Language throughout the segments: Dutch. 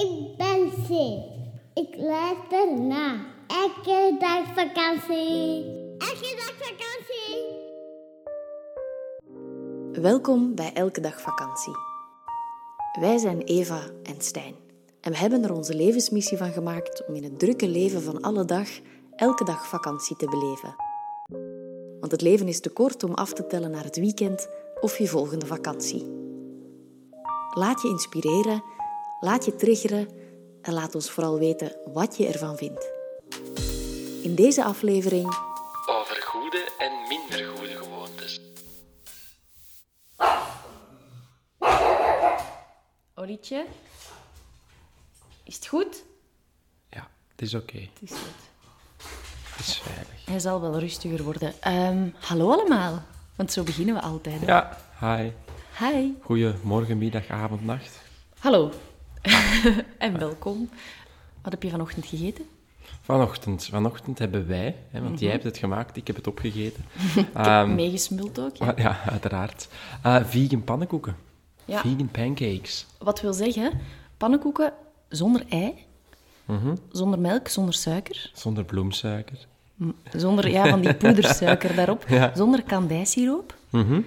Ik ben C. Ik luister na. Elke dag vakantie. Elke dag vakantie. Welkom bij Elke Dag Vakantie. Wij zijn Eva en Stijn en we hebben er onze levensmissie van gemaakt om in het drukke leven van alle dag elke dag vakantie te beleven. Want het leven is te kort om af te tellen naar het weekend of je volgende vakantie. Laat je inspireren, laat je triggeren en laat ons vooral weten wat je ervan vindt. In deze aflevering Over goede en minder goede gewoontes. Olietje, is het goed? Ja, het is oké. Het is goed. Het is veilig. Hij zal wel rustiger worden. Ehm, hallo allemaal, want zo beginnen we altijd. hè. Ja, hi. Hi. Goedemorgen, middag, avond, nacht. Hallo. en welkom. Wat heb je vanochtend gegeten? Vanochtend, vanochtend hebben wij, hè, want Mhm. jij hebt het gemaakt, ik heb het opgegeten. Ik Ehm, heb meegesmuld ook. Ja. Ja, uiteraard. Eh, vegan pannenkoeken. Ja. Vegan pancakes. Wat wil zeggen, pannenkoeken zonder ei, Mhm. zonder melk, zonder suiker, Zonder bloemsuiker. zonder ja, van die poedersuiker daarop, Ja. zonder kandijsiroop. Mhm.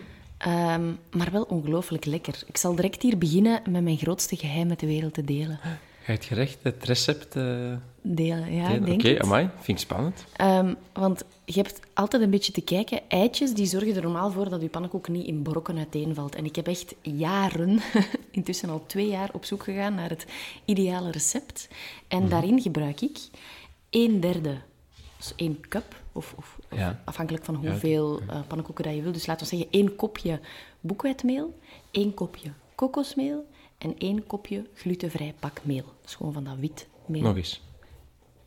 Ehm, maar wel ongelooflijk lekker. Ik zal direct hier beginnen met mijn grootste geheim met de wereld te delen. Ga je het gerecht, het recept eh Delen, ja, Oké, het. amai, vind ik spannend. Ehm, want je hebt altijd een beetje te kijken. Eitjes die zorgen er normaal voor dat je pannenkoek niet in brokken uiteenvalt. En ik heb echt jaren, intussen al twee jaar, op zoek gegaan naar het ideale recept. En Mhm. daarin gebruik ik een derde, dus één cup, of, of, of Ja. afhankelijk van hoeveel eh, pannenkoeken dat je wil. Dus laten we zeggen één kopje boekwijdmeel, één kopje kokosmeel en één kopje glutenvrij pakmeel. Dus gewoon van dat wit meel. Nog eens.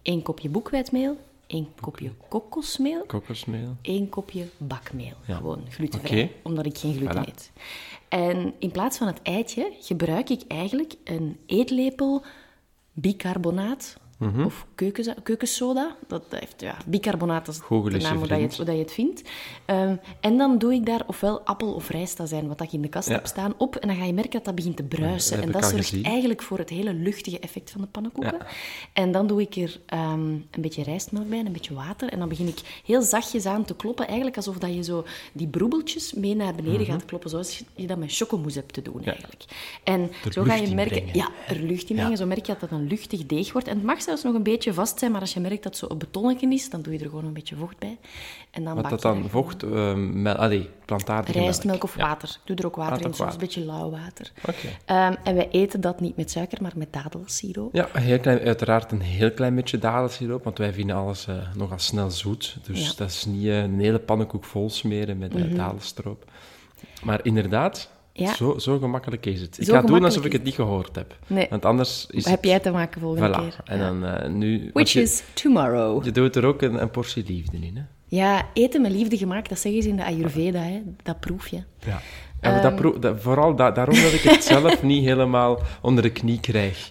Eén kopje boekwijdmeel, één kopje kokosmeel, Kokosmeel. één kopje bakmeel. Ja. Gewoon glutenvrij, omdat ik geen gluten Voilà. eet. En in plaats van het eitje gebruik ik eigenlijk een eetlepel bicarbonaat Mhm. of keukensoda. Dat heeft, ja, bicarbonaat, dat is de naam hoe, dat je het, hoe dat je het vindt. Ehm, en dan doe ik daar ofwel appel- of rijstazijn, wat ik in de kast Ja. heb staan, op. En dan ga je merken dat dat begint te bruisen. dat en dat zorgt gezien. eigenlijk voor het hele luchtige effect van de pannenkoeken. Ja. En dan doe ik er ehm, een beetje rijstmelk bij en een beetje water. En dan begin ik heel zachtjes aan te kloppen. Eigenlijk alsof dat je zo die broebeltjes mee naar beneden Mhm. gaat kloppen. Zoals je dat met chocomousse hebt te doen eigenlijk. En Er zo ga je merken... Ja, er lucht in brengen. Zo merk je dat het een luchtig deeg wordt. En het mag zelfs nog een beetje vast zijn. Maar als je merkt dat zo een betonnetje is, dan doe je er gewoon een beetje vocht bij. En dan Wat dat dan vocht, ehm mel- allee, plantaardige Rijstmelk melk. of Ja. water. Ik doe er ook water in, soms een beetje lauw water. Oké. Ehm, en wij eten dat niet met suiker, maar met dadelsiroop. Ja, heel klein, uiteraard een heel klein beetje dadelsiroop, want wij vinden alles eh, nogal snel zoet. Dus Ja. dat is niet eh, een hele pannenkoek vol smeren met mm dadelstroop. Maar inderdaad, Mhm. Ja. zo, zo gemakkelijk is het. Ik Zo ga doen alsof ik het niet gehoord heb. Nee. Want anders is Heb het... jij te maken volgende Voilà. keer. En Ja. dan eh, nu... Which je, is tomorrow. je doet er ook een, een portie liefde in, hè? Ja, eten met liefde gemaakt, dat zeggen ze in de Ayurveda, hè. dat proef je. Ja. Ja, dat pro- dat, vooral da- daarom dat ik het zelf niet helemaal onder de knie krijg.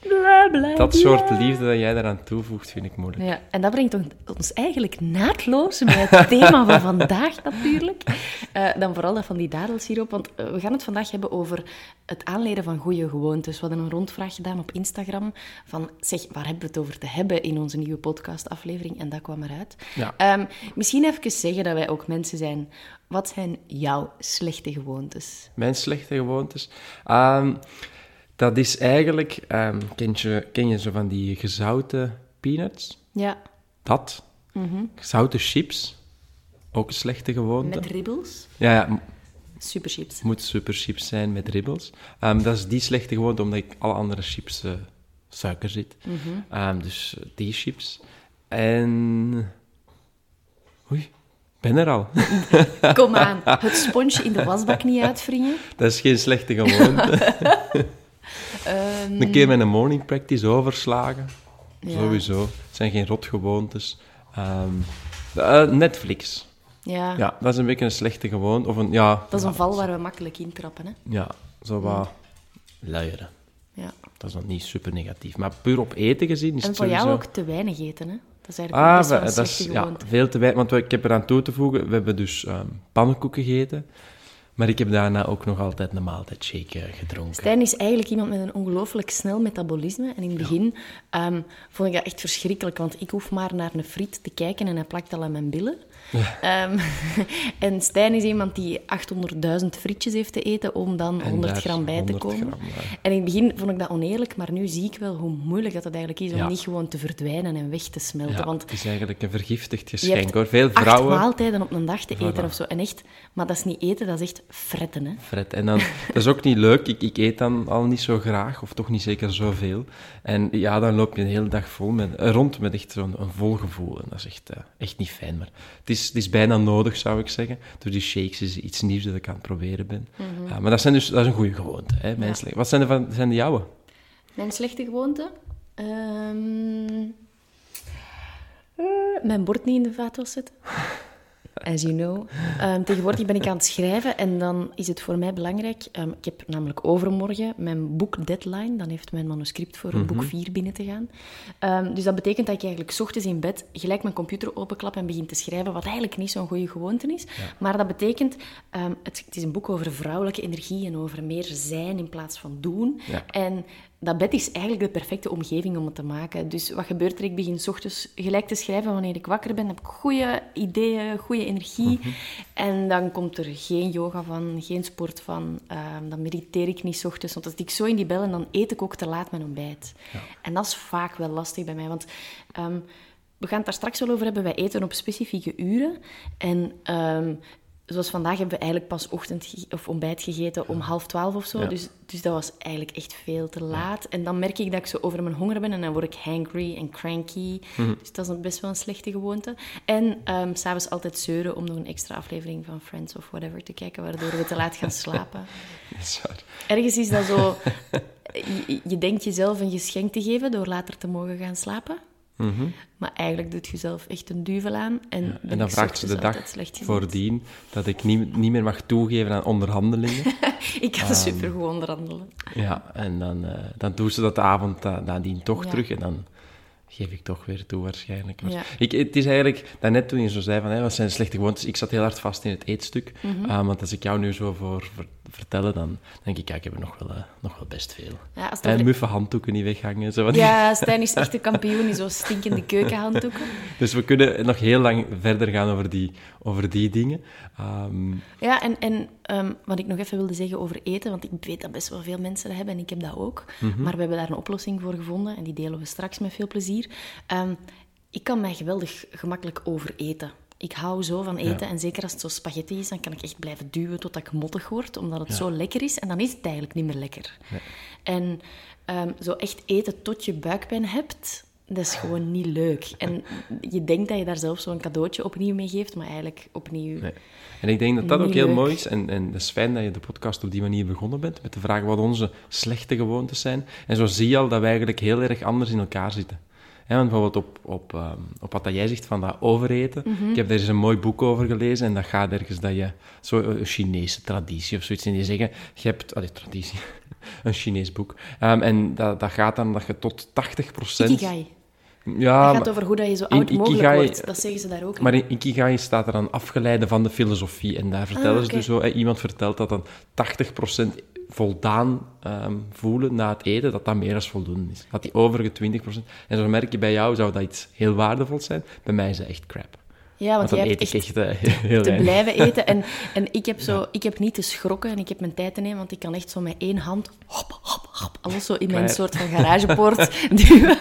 Dat soort liefde dat jij daaraan toevoegt, vind ik moeilijk. Ja, en dat brengt ons- eigenlijk naadloos bij het thema van vandaag natuurlijk. Eh, dan vooral dat van die dadelsiroop, want eh, we gaan het vandaag hebben over het aanleren van goede gewoontes. We hadden een rondvraag gedaan op Instagram van, zeg, waar hebben we het over te hebben in onze nieuwe podcastaflevering? En dat kwam eruit. Ja. Ehm, misschien even zeggen dat wij ook mensen zijn. Wat zijn jouw slechte gewoontes? Mijn slechte gewoontes. Ehm, dat is eigenlijk, ehm, ken, je, ken je zo van die gezouten peanuts? Ja, Dat. Gezouten chips. Ook een slechte gewoonte. met ribbels. Ja, ja, m- Super chips. moet super chips zijn met ribbels. Ehm, dat is die slechte gewoonte omdat ik alle andere chips eh, suiker zit. Ehm, dus eh, die chips. En... Oei, ik ben er al. Kom aan, het sponsje in de wasbak niet uitwringen. dat is geen slechte gewoonte. Ehm, Een keer met een morning practice overslagen. Ja. Sowieso. Het zijn geen rotgewoontes. Eh, Netflix. Ja, Ja, dat is een beetje een slechte gewoonte. Of een, ja, dat is een val waar we makkelijk intrappen. Hè? ja, zo wat luieren. Ja. Dat is nog niet super negatief. Maar puur op eten gezien is En het voor jou sowieso... ook te weinig eten, hè? Dat is eigenlijk Ah, best wel we- een dat is slechte ja, veel te weinig. Want ik heb eraan toe te voegen, we hebben dus ehm, pannenkoeken gegeten. Maar ik heb daarna ook nog altijd een maaltijdshake eh, gedronken. Stijn is eigenlijk iemand met een ongelooflijk snel metabolisme. En in het begin ehm, vond ik dat echt verschrikkelijk, want ik hoef maar naar een friet te kijken en hij plakt al aan mijn billen. Ehm, en Stijn is iemand die 800.000 frietjes heeft te eten om dan En 100 daar gram bij te 100 komen. gram, ja. En in het begin vond ik dat oneerlijk, maar nu zie ik wel hoe moeilijk dat het eigenlijk is om Ja. niet gewoon te verdwijnen en weg te smelten. Want het is eigenlijk een vergiftigd geschenk hoor. Veel acht vrouwen. maaltijden op een dag te eten Voilà. of zo. En echt, maar dat is niet eten, dat is echt fretten. Hè? Fred. En dan, dat is ook niet leuk. Ik, ik eet dan al niet zo graag, of toch niet zeker zoveel. En ja, dan loop je de hele dag vol met, rond met echt zo'n een vol gevoel. En dat is echt, eh, echt niet fijn. Maar het is, het is bijna nodig, zou ik zeggen. Dus die shakes is iets nieuws dat ik aan het proberen ben. Ah, maar dat, zijn dus, dat is een goede gewoonte. Hè. Wat zijn de, van, zijn de jouwe? Mijn slechte gewoonte? Ehm, eh, mijn bord niet in de vaatwas zetten. As you know. Ehm, tegenwoordig ben ik aan het schrijven en dan is het voor mij belangrijk. ehm, ik heb namelijk overmorgen mijn boek deadline. Dan heeft mijn manuscript voor boek 4 binnen te gaan. Ehm, dus dat betekent dat ik eigenlijk 's ochtends in bed gelijk mijn computer openklap en begin te schrijven, wat eigenlijk niet zo'n goede gewoonte is. Maar dat betekent, het, het is een boek over vrouwelijke energie en over meer zijn in plaats van doen. Ja. En dat bed is eigenlijk de perfecte omgeving om het te maken. Dus wat gebeurt er? Ik begin 's ochtends gelijk te schrijven wanneer ik wakker ben. heb ik goede ideeën, goede energie. En dan komt er geen yoga van, geen sport van. Ehm, dan mediteer ik niet ochtends. Want als ik zo in die bel en dan eet ik ook te laat mijn ontbijt. En dat is vaak wel lastig bij mij. Want ehm, we gaan het daar straks wel over hebben. Wij eten op specifieke uren. En... ehm, Zoals vandaag hebben we eigenlijk pas ochtend of ontbijt gegeten om half twaalf of zo. Ja. Dus, dus dat was eigenlijk echt veel te laat. En dan merk ik dat ik zo over mijn honger ben en dan word ik hangry en cranky. Mhm. Dus dat is best wel een slechte gewoonte. En s s'avonds altijd zeuren om nog een extra aflevering van Friends of whatever te kijken, waardoor we te laat gaan slapen. Is. Ergens is dat zo... Je, je denkt jezelf een geschenk te geven door later te mogen gaan slapen. Maar eigenlijk doet je zelf echt een duvel aan. En, En dan vraagt ze de dag voordien dat ik niet, niet meer mag toegeven aan onderhandelingen. Ik kan super goed onderhandelen. Ja, en dan, eh, dan doen ze dat de avond nadien toch Ja. terug en dan geef ik toch weer toe waarschijnlijk. Maar Ja. ik, het is eigenlijk, daarnet toen je zo zei van, hè, wat zijn slechte gewoontes, ik zat heel hard vast in het eetstuk. Mhm. Ah, want als ik jou nu zo voor ver- vertellen, dan denk ik, ja, ik heb er nog wel, eh, nog wel best veel. Ja, als En over- muffe handdoeken niet weghangen. Zo Ja, Stijn is echt de kampioen in zo'n stinkende keukenhanddoeken. Dus we kunnen nog heel lang verder gaan over die, over die dingen. Ehm, Ja, en, en ehm, wat ik nog even wilde zeggen over eten, want ik weet dat best wel veel mensen dat hebben en ik heb dat ook. Maar we hebben daar een oplossing voor gevonden en die delen we straks met veel plezier. Ehm, ik kan mij geweldig gemakkelijk overeten. Ik hou zo van eten en zeker als het zo spaghetti is, dan kan ik echt blijven duwen tot ik mottig word, omdat het zo lekker is en dan is het eigenlijk niet meer lekker. En ehm, zo echt eten tot je buikpijn hebt, dat is gewoon niet leuk. En je denkt dat je daar zelf zo'n cadeautje opnieuw mee geeft, maar eigenlijk opnieuw... Nee. En ik denk dat dat ook heel leuk. mooi is. En, en het is fijn dat je de podcast op die manier begonnen bent. Met de vraag wat onze slechte gewoontes zijn. En zo zie je al dat wij eigenlijk heel erg anders in elkaar zitten. Hè, want bijvoorbeeld op, op, ehm, op wat dat jij zegt van dat overeten. Mhm. Ik heb daar eens een mooi boek over gelezen. En dat gaat ergens dat je... Zo een Chinese traditie of zoiets. En die zeggen, je hebt... Allee, traditie. een Chinees boek. Ehm, en dat, dat gaat dan dat je tot 80 Ikigai. Ja, Het gaat over hoe dat je zo oud mogelijk Ikigai- wordt. Dat zeggen ze daar ook. maar in Ikigai staat er dan afgeleide van de filosofie. En daar vertellen Ah, ze oké. dus zo... iemand vertelt dat dan 80% voldaan ehm, voelen na het eten, dat dat meer dan voldoende is. Dat die overige 20%... En zo merk je bij jou, zou dat iets heel waardevols zijn. Bij mij is dat echt crap. Ja, want, Want dan jij eet hebt echt echt eh, heel te weinig. blijven eten. En, en ik, heb zo, ik heb niet te schrokken en ik heb mijn tijd te nemen, want ik kan echt zo met één hand hop, hop, hop, alles zo in mijn soort van garagepoort duwen.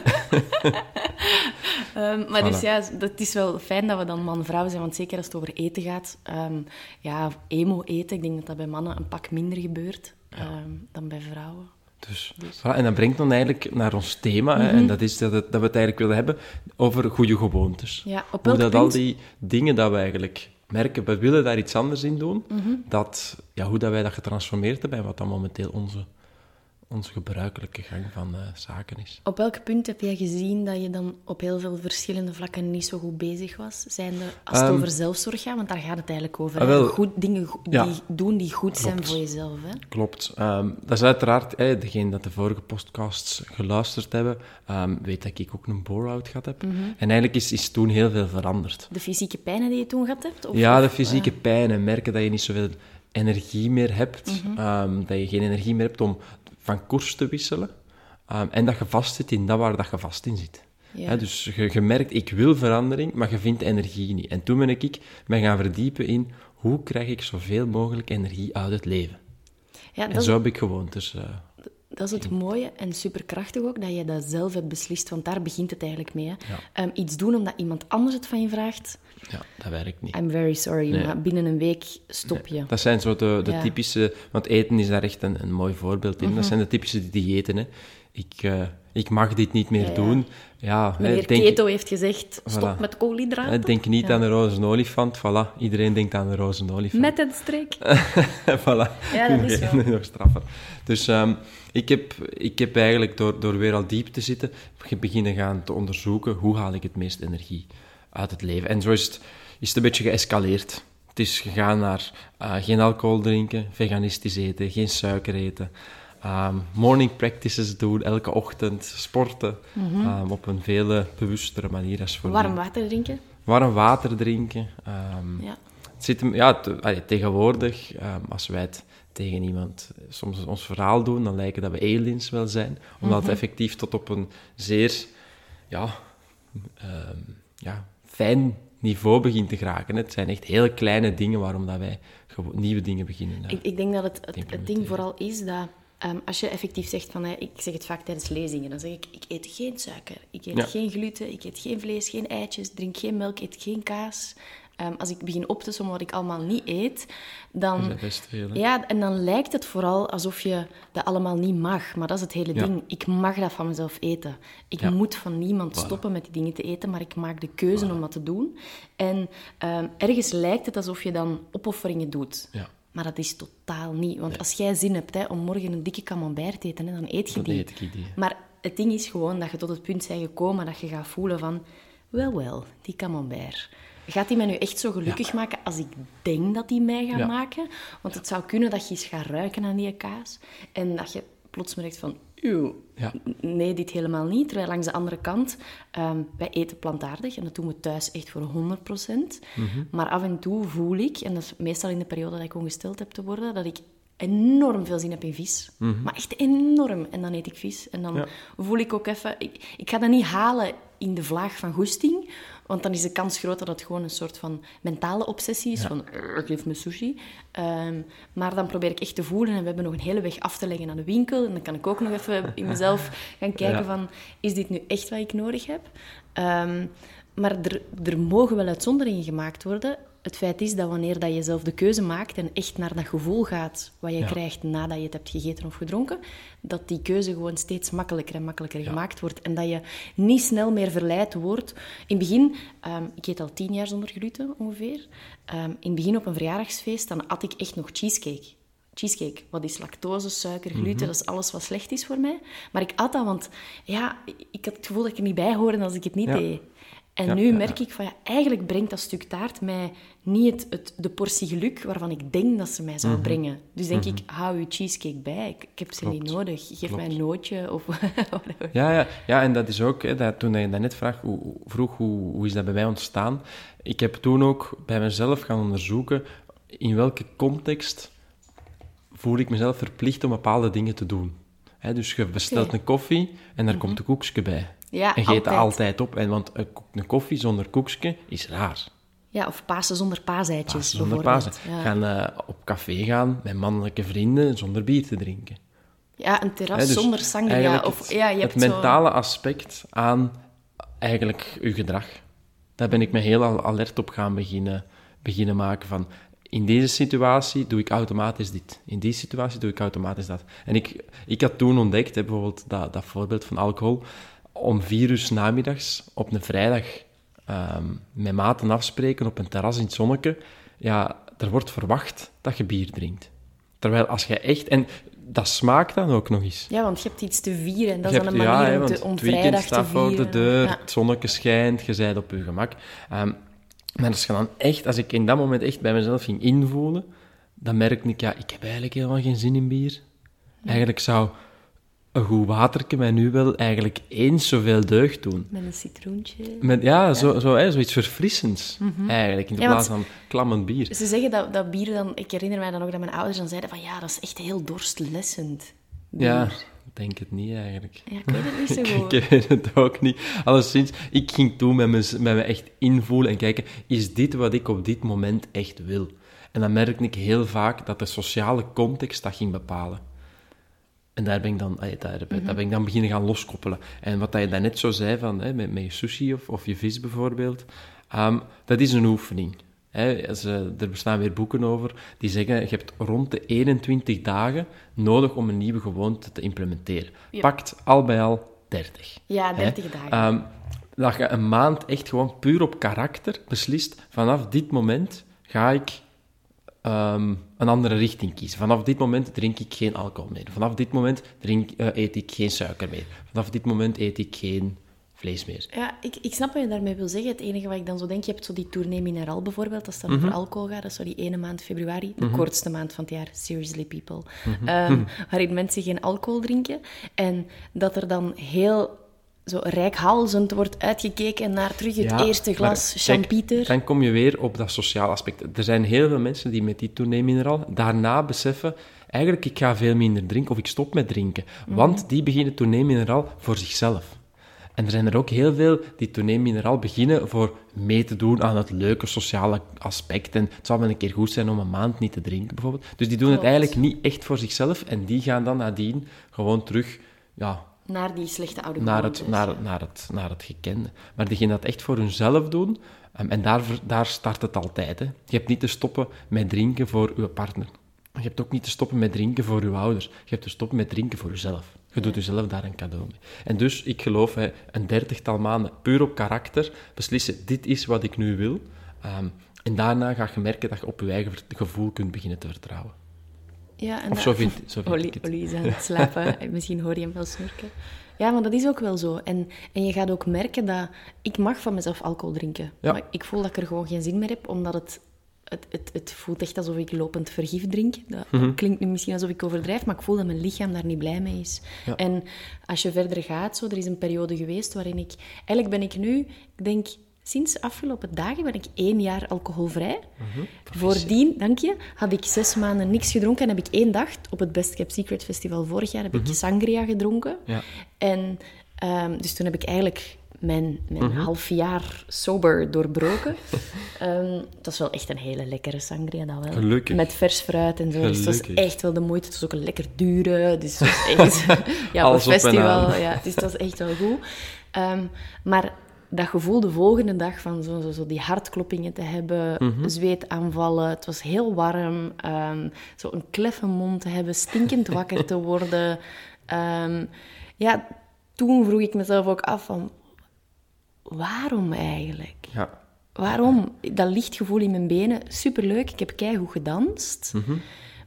Ehm, maar dus ja, dat is wel fijn dat we dan man-vrouw zijn, want zeker als het over eten gaat, ehm, ja, emo eten, ik denk dat dat bij mannen een pak minder gebeurt ehm, dan bij vrouwen. Dus, voilà, en dat brengt dan eigenlijk naar ons thema. hè, en dat is dat, het- dat we het eigenlijk willen hebben over goede gewoontes. Ja, op Hoe dat al die dingen dat we eigenlijk merken, we willen daar iets anders in doen, dat, ja, hoe dat wij dat getransformeerd hebben en wat dan momenteel onze, onze gebruikelijke gang van eh, zaken is. Op welk punt heb jij gezien dat je dan op heel veel verschillende vlakken niet zo goed bezig was? Zijn er, als het Ehm, over zelfzorg gaat, want daar gaat het eigenlijk over. ah, wel, goed, dingen go- ja. die doen die goed zijn voor jezelf. Hè? Klopt. Ehm, dat is uiteraard, degene dat de vorige podcasts geluisterd hebben, ehm, weet dat ik ook een bore-out gehad heb. En eigenlijk is, is toen heel veel veranderd. De fysieke pijnen die je toen gehad hebt? Of, Ja, de fysieke eh, pijn en merken dat je niet zoveel energie meer hebt, ehm, dat je geen energie meer hebt om van koers te wisselen, ehm, en dat je vast zit in dat waar dat je vast in zit. Ja. Dus je, je merkt, ik wil verandering, maar je vindt energie niet. En toen ben ik me gaan verdiepen in hoe krijg ik zoveel mogelijk energie uit het leven. Ja, En dat, zo heb ik gewoond. Dus, eh, dat is het mooie en superkrachtig ook, dat je dat zelf hebt beslist, want daar begint het eigenlijk mee. Hè. Ehm, iets doen omdat iemand anders het van je vraagt, ja, dat werkt niet. I'm very sorry, Nee. maar binnen een week stop je. Dat zijn zo de, de Ja. typische... Want eten is daar echt een, een mooi voorbeeld in. Mhm. Dat zijn de typische diëten. Hè. Ik, eh, ik mag dit niet meer ja. doen. Ja, hè, Meneer denk, Keto heeft gezegd, stop Voilà. met koolhydraten. denk niet aan de roze olifant. Voilà, iedereen denkt aan de roze olifant. Met een streek. voilà. Ja, dat is. Nog straffer. Dus ehm, ik, heb, ik heb eigenlijk door, door weer al diep te zitten, beginnen gaan te onderzoeken hoe haal ik het meest energie uit het leven. En zo is het, is het een beetje geëscaleerd. Het is gegaan naar eh, geen alcohol drinken, veganistisch eten, geen suiker eten. Ehm, morning practices doen elke ochtend, sporten ehm, op een veel bewustere manier als. Mhm. Warm water drinken. Warm water drinken. ehm, Ja. het zit hem, ja, te- allee, tegenwoordig, als wij het tegen iemand soms ons verhaal doen, dan lijken dat we aliens wel zijn. Omdat Mhm. het effectief tot op een zeer ja, ja, fijn niveau begint te geraken. Het zijn echt hele kleine dingen waarom dat wij nieuwe dingen beginnen. eh. Ik, ik denk dat het, het, ding vooral is dat ehm, als je effectief zegt van, ik zeg het vaak tijdens lezingen, dan zeg ik, ik eet geen suiker, ik eet Ja. geen gluten, ik eet geen vlees, geen eitjes, drink geen melk, eet geen kaas. Ehm, als ik begin op te sommen wat ik allemaal niet eet, dan... Ja, en dan lijkt het vooral alsof je dat allemaal niet mag. Maar dat is het hele Ja. ding. Ik mag dat van mezelf eten. Ik Ja. moet van niemand stoppen met die dingen te eten, maar ik maak de keuze om dat te doen. En ehm, ergens lijkt het alsof je dan opofferingen doet. Ja. Maar dat is totaal niet. Want als jij zin hebt hè, om morgen een dikke camembert te eten, hè, dan eet je Dan die. eet. Maar het ding is gewoon dat je tot het punt bent gekomen dat je gaat voelen van... Wel, wel, die camembert. Gaat die mij nu echt zo gelukkig maken als ik denk dat die mij gaat Ja. maken? Want het zou kunnen dat je eens gaat ruiken aan die kaas. En dat je plots merkt van... Eeuw, Ja. nee, dit helemaal niet. Terwijl langs de andere kant, ehm, wij eten plantaardig. En dat doen we thuis echt voor 100%. Maar af en toe voel ik, en dat is meestal in de periode dat ik ongesteld heb te worden, dat ik enorm veel zin heb in vis. Maar echt enorm. En dan eet ik vis. En dan Ja. voel ik ook even... Ik, ik ga dat niet halen in de vlaag van goesting. Want dan is de kans groter dat het gewoon een soort van mentale obsessie is. Van, "Urgh, geef me sushi. Ehm, maar dan probeer ik echt te voelen. En we hebben nog een hele weg af te leggen naar de winkel. En dan kan ik ook nog even in mezelf gaan kijken Ja. van... Is dit nu echt wat ik nodig heb? Ehm, maar er, er mogen wel uitzonderingen gemaakt worden. Het feit is dat wanneer dat je zelf de keuze maakt en echt naar dat gevoel gaat wat je Ja. krijgt nadat je het hebt gegeten of gedronken, dat die keuze gewoon steeds makkelijker en makkelijker gemaakt wordt. En dat je niet snel meer verleid wordt. In het begin, ehm, ik eet al tien jaar zonder gluten ongeveer. Ehm, in het begin op een verjaardagsfeest, dan at ik echt nog cheesecake. Cheesecake, wat is lactose, suiker, gluten, dat is alles wat slecht is voor mij. Maar ik at dat, want ja, ik had het gevoel dat ik er niet bij hoorde als ik het niet Ja. deed. En nu merk ik van ja, eigenlijk brengt dat stuk taart mij niet het, het, de portie geluk waarvan ik denk dat ze mij zou brengen. Dus denk ik, hou je cheesecake bij. Ik, ik heb ze niet Mhm. Nodig. Geef Klopt. mij een nootje of whatever. Ja, ja, ja, en dat is ook, hè, dat, toen je net vraag, hoe, vroeg hoe, hoe is dat bij mij ontstaan. Ik heb toen ook bij mezelf gaan onderzoeken in welke context voel ik mezelf verplicht om bepaalde dingen te doen. Hè, dus je bestelt een koffie en daar komt een koekje bij. Ja, en je eet dat altijd. altijd op. En, want een koffie zonder koekje is raar. Ja, of Pasen zonder paaseitjes, Pasen zonder. Pasen. Ja. Gaan eh, op café gaan met mannelijke vrienden zonder bier te drinken. ja, een terras dus zonder sangria. Of, het, ja, je het hebt zo- mentale aspect aan eigenlijk uw gedrag. Daar ben ik me heel al alert op gaan beginnen, beginnen maken van... In deze situatie doe ik automatisch dit. In die situatie doe ik automatisch dat. En ik, ik had toen ontdekt, hè, bijvoorbeeld dat, dat voorbeeld van alcohol, om vier uur 's namiddags op een vrijdag ehm, met maten afspreken op een terras in het zonneke, ja, er wordt verwacht dat je bier drinkt. Terwijl als je echt... En dat smaakt dan ook nog eens. Ja, want je hebt iets te vieren. En dat Je is dan een manier ja, om, te, om vrijdag te vieren. voor de deur, Ja. het zonnetje schijnt, je bent op je gemak. Ehm, maar als je dan echt, als ik in dat moment echt bij mezelf ging invoelen, dan merkte ik, ja, ik heb eigenlijk helemaal geen zin in bier. Eigenlijk zou een goed waterke mij nu wel eigenlijk eens zoveel deugd doen. Met een citroentje. Met, ja, Zo, zo, hè, zoiets verfrissends eigenlijk, in Ja, plaats van klammend bier. Ze zeggen dat, dat bier dan... Ik herinner mij dan ook dat mijn ouders dan zeiden van... Ja, dat is echt heel dorstlessend. bier. Ja, ik denk het niet eigenlijk. Ja, ik weet het niet zo goed. ik weet het ook niet. Alleszins, ik ging toen met me, met me echt invoelen en kijken, is dit wat ik op dit moment echt wil? En dan merkte ik heel vaak dat de sociale context dat ging bepalen. En daar ben ik dan, allee, daar, daar ben ik dan beginnen gaan loskoppelen. En wat dat je daarnet zo zei, van, hè, met, met je sushi of, of je vis bijvoorbeeld, ehm, dat is een oefening. Hè, als, eh, er bestaan weer boeken over die zeggen, je hebt rond de 21 dagen nodig om een nieuwe gewoonte te implementeren. Ja. Pakt al bij al 30. Ja, hè. 30 dagen. Ehm, dat je een maand echt gewoon puur op karakter beslist, vanaf dit moment ga ik ehm, een andere richting kiezen. Vanaf dit moment drink ik geen alcohol meer. Vanaf dit moment drink, eh, eet ik geen suiker meer. Vanaf dit moment eet ik geen vlees meer. Ja, ik, ik snap wat je daarmee wil zeggen. Het enige wat ik dan zo denk, je hebt zo die Tournee Mineral bijvoorbeeld, als het dan over alcohol gaat, dat is zo die ene maand februari, de kortste maand van het jaar, seriously people, Ehm, waarin mensen geen alcohol drinken. En dat er dan heel zo rijkhalzend wordt uitgekeken naar terug het Ja, eerste maar glas kijk, champieter. Dan kom je weer op dat sociale aspect. Er zijn heel veel mensen die met die toeneemmineral daarna beseffen... Eigenlijk, ik ga veel minder drinken of ik stop met drinken. Want die beginnen toeneemmineral voor zichzelf. En er zijn er ook heel veel die toeneemmineral beginnen voor mee te doen aan het leuke sociale aspect. En het zou wel een keer goed zijn om een maand niet te drinken, bijvoorbeeld. Dus die doen het eigenlijk niet echt voor zichzelf. En die gaan dan nadien gewoon terug... Ja, Naar die slechte oude naar het, gewoontes. naar, naar, het, naar het gekende. Maar die gaan dat echt voor hunzelf doen. um, en daar, daar start het altijd. Hè. Je hebt niet te stoppen met drinken voor je partner. Je hebt ook niet te stoppen met drinken voor je ouders. Je hebt te stoppen met drinken voor jezelf. Je doet jezelf daar een cadeau mee. En dus, ik geloof, hè, een dertigtal maanden puur op karakter, beslissen, dit is wat ik nu wil. Um, en daarna ga je merken dat je op je eigen gevoel kunt beginnen te vertrouwen. Ja, en Of zo vind, zo vind Ollie, ik het. Ollie is aan het slapen. Misschien hoor je hem wel snurken. Ja, maar dat is ook wel zo. En, en je gaat ook merken dat... Ik mag van mezelf alcohol drinken. Ja. Maar ik voel dat ik er gewoon geen zin meer heb, omdat het... Het, het, het voelt echt alsof ik lopend vergif drink. Dat Mhm. klinkt nu misschien alsof ik overdrijf, maar ik voel dat mijn lichaam daar niet blij mee is. Ja. En als je verder gaat, zo, er is een periode geweest waarin ik... Eigenlijk ben ik nu, ik denk, sinds afgelopen dagen ben ik één jaar alcoholvrij. Mhm. Voordien, dank je, had ik zes maanden niks gedronken en heb ik één dag op het Best Kept Secret Festival vorig jaar heb ik sangria gedronken. Mhm. Ja. En ehm, dus toen heb ik eigenlijk mijn, mijn Mhm. half jaar sober doorbroken. Ehm dat is wel echt een hele lekkere sangria, dat wel. Gelukkig. Met vers fruit en zo. Dus het was Gelukkig. echt wel de moeite. Het was ook een lekker dure. Dus het was echt... ja, op Alles festival. Ja, dus het was echt wel goed. Ehm, maar dat gevoel de volgende dag van zo, zo, zo die hartkloppingen te hebben, Mhm. zweetaanvallen, het was heel warm, ehm, zo een kleffe mond te hebben, stinkend wakker te worden. Ehm, ja, toen vroeg ik mezelf ook af van, waarom eigenlijk? Ja. Waarom? Dat lichtgevoel in mijn benen, superleuk. Ik heb keigoed gedanst. Mhm.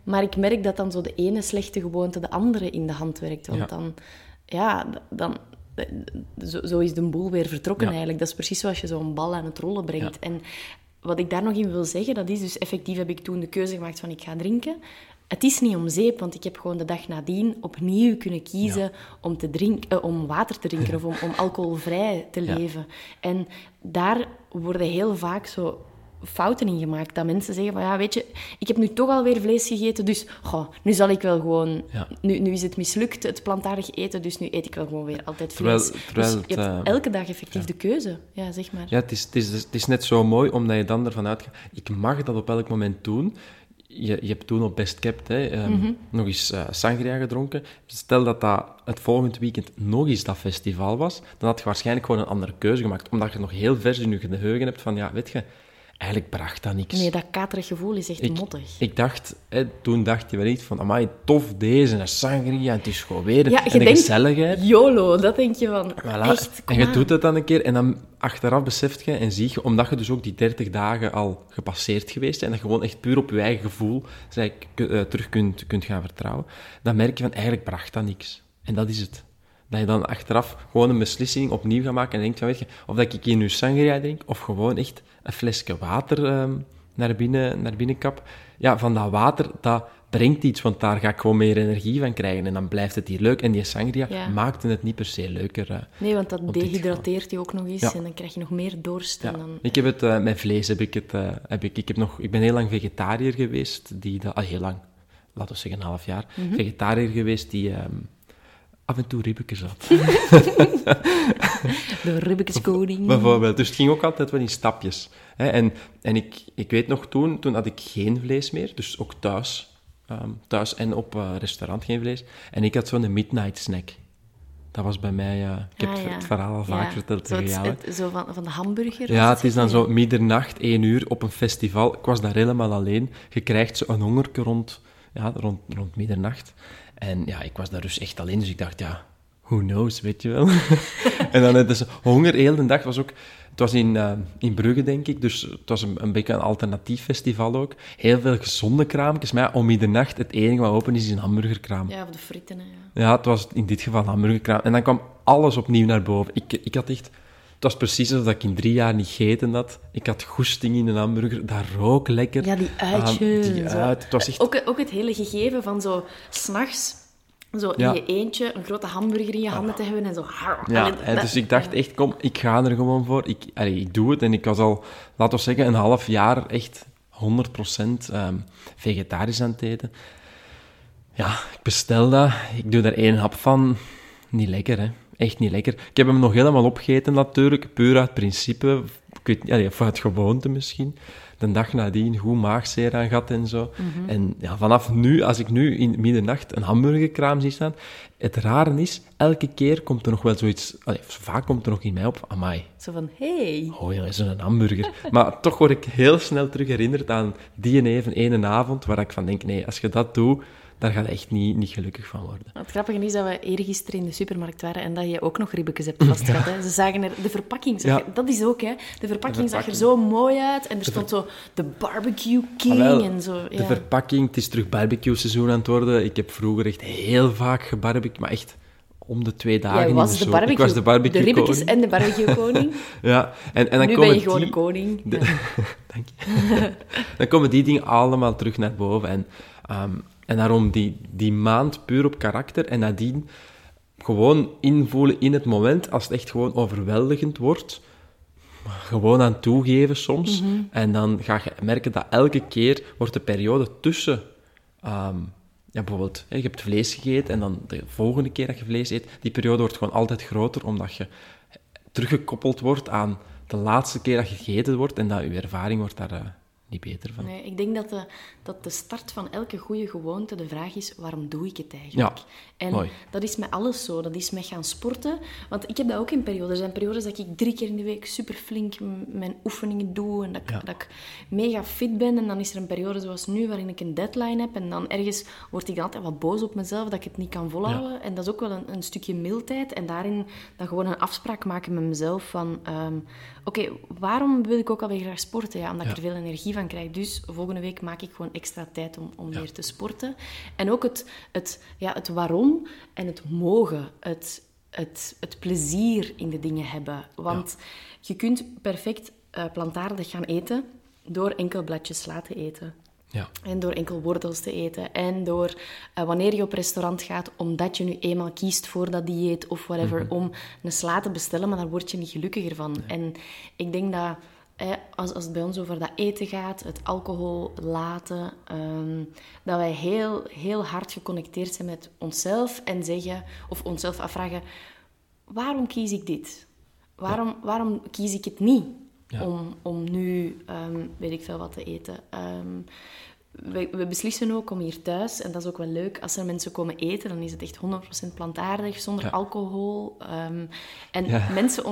Maar ik merk dat dan zo de ene slechte gewoonte de andere in de hand werkt. Want Ja. dan, ja, dan, zo, zo is de boel weer vertrokken Ja. eigenlijk. Dat is precies zoals je zo'n bal aan het rollen brengt. Ja. En wat ik daar nog in wil zeggen, dat is dus effectief heb ik toen de keuze gemaakt van ik ga drinken. Het is niet om zeep, want ik heb gewoon de dag nadien opnieuw kunnen kiezen om, te drinken, eh, om water te drinken of om, om alcoholvrij te leven. En daar worden heel vaak zo fouten in gemaakt. Dat mensen zeggen van, ja, weet je, ik heb nu toch alweer vlees gegeten, dus goh, nu zal ik wel gewoon... Ja. Nu, nu is het mislukt, het plantaardig eten, dus nu eet ik wel gewoon weer altijd Terwijl- vlees. terwijl dus het, je hebt eh, elke dag effectief de keuze. Ja, zeg maar. Ja, het is, het, is, het is net zo mooi omdat je dan ervan uitgaat. Ik mag dat op elk moment doen. Je, je hebt toen op Best Kept hè, ehm, Mhm. nog eens eh, sangria gedronken. Stel dat dat het volgende weekend nog eens dat festival was, dan had je waarschijnlijk gewoon een andere keuze gemaakt. Omdat je nog heel vers in je geheugen hebt van, ja, weet je, eigenlijk bracht dat niks. Nee, dat katerig gevoel is echt ik, mottig. ik dacht, hè, toen dacht je wel niet van, amai, tof deze, een sangria, en het is gewoon weer Ja, en de denkt, gezelligheid. YOLO, dat denk je van, Voilà. echt, en je aan. doet het dan een keer en dan achteraf beseft je en zie je, omdat je dus ook die 30 dagen al gepasseerd geweest bent en dat je gewoon echt puur op je eigen gevoel zeg, ik, eh, terug kunt, kunt gaan vertrouwen, dan merk je van eigenlijk bracht dat niks. En dat is het. Dat je dan achteraf gewoon een beslissing opnieuw gaat maken en denkt van, weet je, of dat ik hier nu sangria drink of gewoon echt een flesje water ehm, naar, binnen, naar binnen kap. Ja, van dat water, dat brengt iets, want daar ga ik gewoon meer energie van krijgen. En dan blijft het hier leuk. En die sangria Ja. maakte het niet per se leuker. eh. Nee, want dat dehydrateert je ook nog eens Ja. en dan krijg je nog meer dorst. Ja. En dan... Ik heb het eh, met vlees heb ik het. eh, heb ik, ik, heb nog, ik ben heel lang vegetariër geweest. Die, dat, ah, heel lang, laten we zeggen een half jaar. Mhm. Vegetariër geweest die ehm, af en toe ribbekjes had. De ribbekjeskoning. Bijvoorbeeld. Dus het ging ook altijd wel in stapjes. Hè? En, en ik, ik weet nog toen, toen had ik geen vlees meer. Dus ook thuis. ehm, thuis en op eh, restaurant geen vlees. En ik had zo'n midnight snack. Dat was bij mij... eh, ik heb Ah, het, ja. het verhaal al vaak Ja, verteld zo, tegen jou. het- zo van, van de hamburger. Ja, het is dan zo middernacht, één uur, op een festival. Ik was daar helemaal alleen. Je krijgt zo een hongerke rond, ja, rond, rond middernacht. En ja, ik was daar dus echt alleen, dus ik dacht, ja, who knows, weet je wel. en dan het is honger heel de dag. was ook, het was in, eh, in Brugge, denk ik, dus het was een, een beetje een alternatief festival ook. Heel veel gezonde kraampjes, maar ja, om middernacht, het enige wat open is, is een hamburgerkraam. Ja, of de fritten. hè, Ja. Ja, het was in dit geval een hamburgerkraam. En dan kwam alles opnieuw naar boven. Ik, ik had echt... Het was precies alsof ik in drie jaar niet gegeten had. Ik had goesting in een hamburger. Dat rook lekker. Ja, die Ah, uitjes. die uit. Het was echt... ook, ook het hele gegeven van zo s'nachts zo Ja. in je eentje een grote hamburger in je handen te hebben en zo... Ja, Allee, hè, dat- dus ik dacht echt, kom, ik ga er gewoon voor. Ik, allee, ik doe het. En ik was al, laten we zeggen, een half jaar echt 100% ehm, vegetarisch aan het eten. Ja, ik bestel dat. Ik doe daar één hap van. Niet lekker, hè. Echt niet lekker. Ik heb hem nog helemaal opgegeten natuurlijk, puur uit principe. Ik weet niet, allee, of uit gewoonte misschien. De dag nadien goed maagzeer aan gehad en zo. En ja, vanaf nu, als ik nu in middernacht een hamburgerkraam zie staan, het rare is, elke keer komt er nog wel zoiets... Allee, vaak komt er nog in mij op, amai, Zo van, hey. oh ja, is een hamburger. maar toch word ik heel snel terug herinnerd aan die even ene avond, waar ik van denk, nee, als je dat doet, daar ga je echt niet, niet gelukkig van worden. Het grappige is dat we eergisteren in de supermarkt waren en dat je ook nog ribbekjes hebt vastgehad. Ze zagen er... De verpakking, zag Ja. dat is ook, hè. De verpakking zag er zo mooi uit en er stond zo de barbecue king Ah, en zo. De Ja. verpakking, het is terug barbecue-seizoen aan het worden. Ik heb vroeger echt heel vaak gebarbecued, maar echt om de twee dagen was de de barbecue. Ik was de barbecue De en de barbecue koning. Ja, en, en dan nu komen ben je gewoon die, de koning. de- Ja. Dank je. dan komen die dingen allemaal terug naar boven. En, ehm, en daarom die, die maand puur op karakter en nadien gewoon invoelen in het moment, als het echt gewoon overweldigend wordt, gewoon aan toegeven soms. En dan ga je merken dat elke keer wordt de periode tussen... ehm, ja, bijvoorbeeld, je hebt vlees gegeten en dan de volgende keer dat je vlees eet, die periode wordt gewoon altijd groter, omdat je teruggekoppeld wordt aan de laatste keer dat je gegeten wordt en dat je ervaring wordt daar eh, niet beter van. Nee, ik denk dat de, dat de start van elke goede gewoonte de vraag is, waarom doe ik het eigenlijk? Ja, en mooi. dat is met alles zo. Dat is met gaan sporten. Want ik heb dat ook in periodes. Er zijn periodes dat ik drie keer in de week super flink mijn oefeningen doe en dat Ja. dat ik mega fit ben. En dan is er een periode zoals nu waarin ik een deadline heb. En dan ergens word ik dan altijd wat boos op mezelf dat ik het niet kan volhouden. En dat is ook wel een, een stukje mildheid. En daarin dan gewoon een afspraak maken met mezelf van... ehm, Oké, waarom wil ik ook alweer graag sporten? Ja, omdat ik er veel energie van krijg. Dus volgende week maak ik gewoon extra tijd om, om weer te sporten. En ook het, het, ja, het waarom en het mogen. Het, het, het plezier in de dingen hebben. Want je kunt perfect eh, plantaardig gaan eten door enkel bladjes laten eten. Ja. En door enkel wortels te eten. En door eh, wanneer je op restaurant gaat, omdat je nu eenmaal kiest voor dat dieet of whatever, om een sla te bestellen, maar daar word je niet gelukkiger van. En ik denk dat als, als het bij ons over dat eten gaat, het alcohol laten, ehm, dat wij heel, heel hard geconnecteerd zijn met onszelf en zeggen, of onszelf afvragen, waarom kies ik dit? Waarom, waarom kies ik het niet Ja. om, om nu, ehm, weet ik veel wat te eten? Ehm, we, we beslissen ook om hier thuis, en dat is ook wel leuk, als er mensen komen eten, dan is het echt 100% plantaardig, zonder Ja. alcohol. Ehm, en Ja, mensen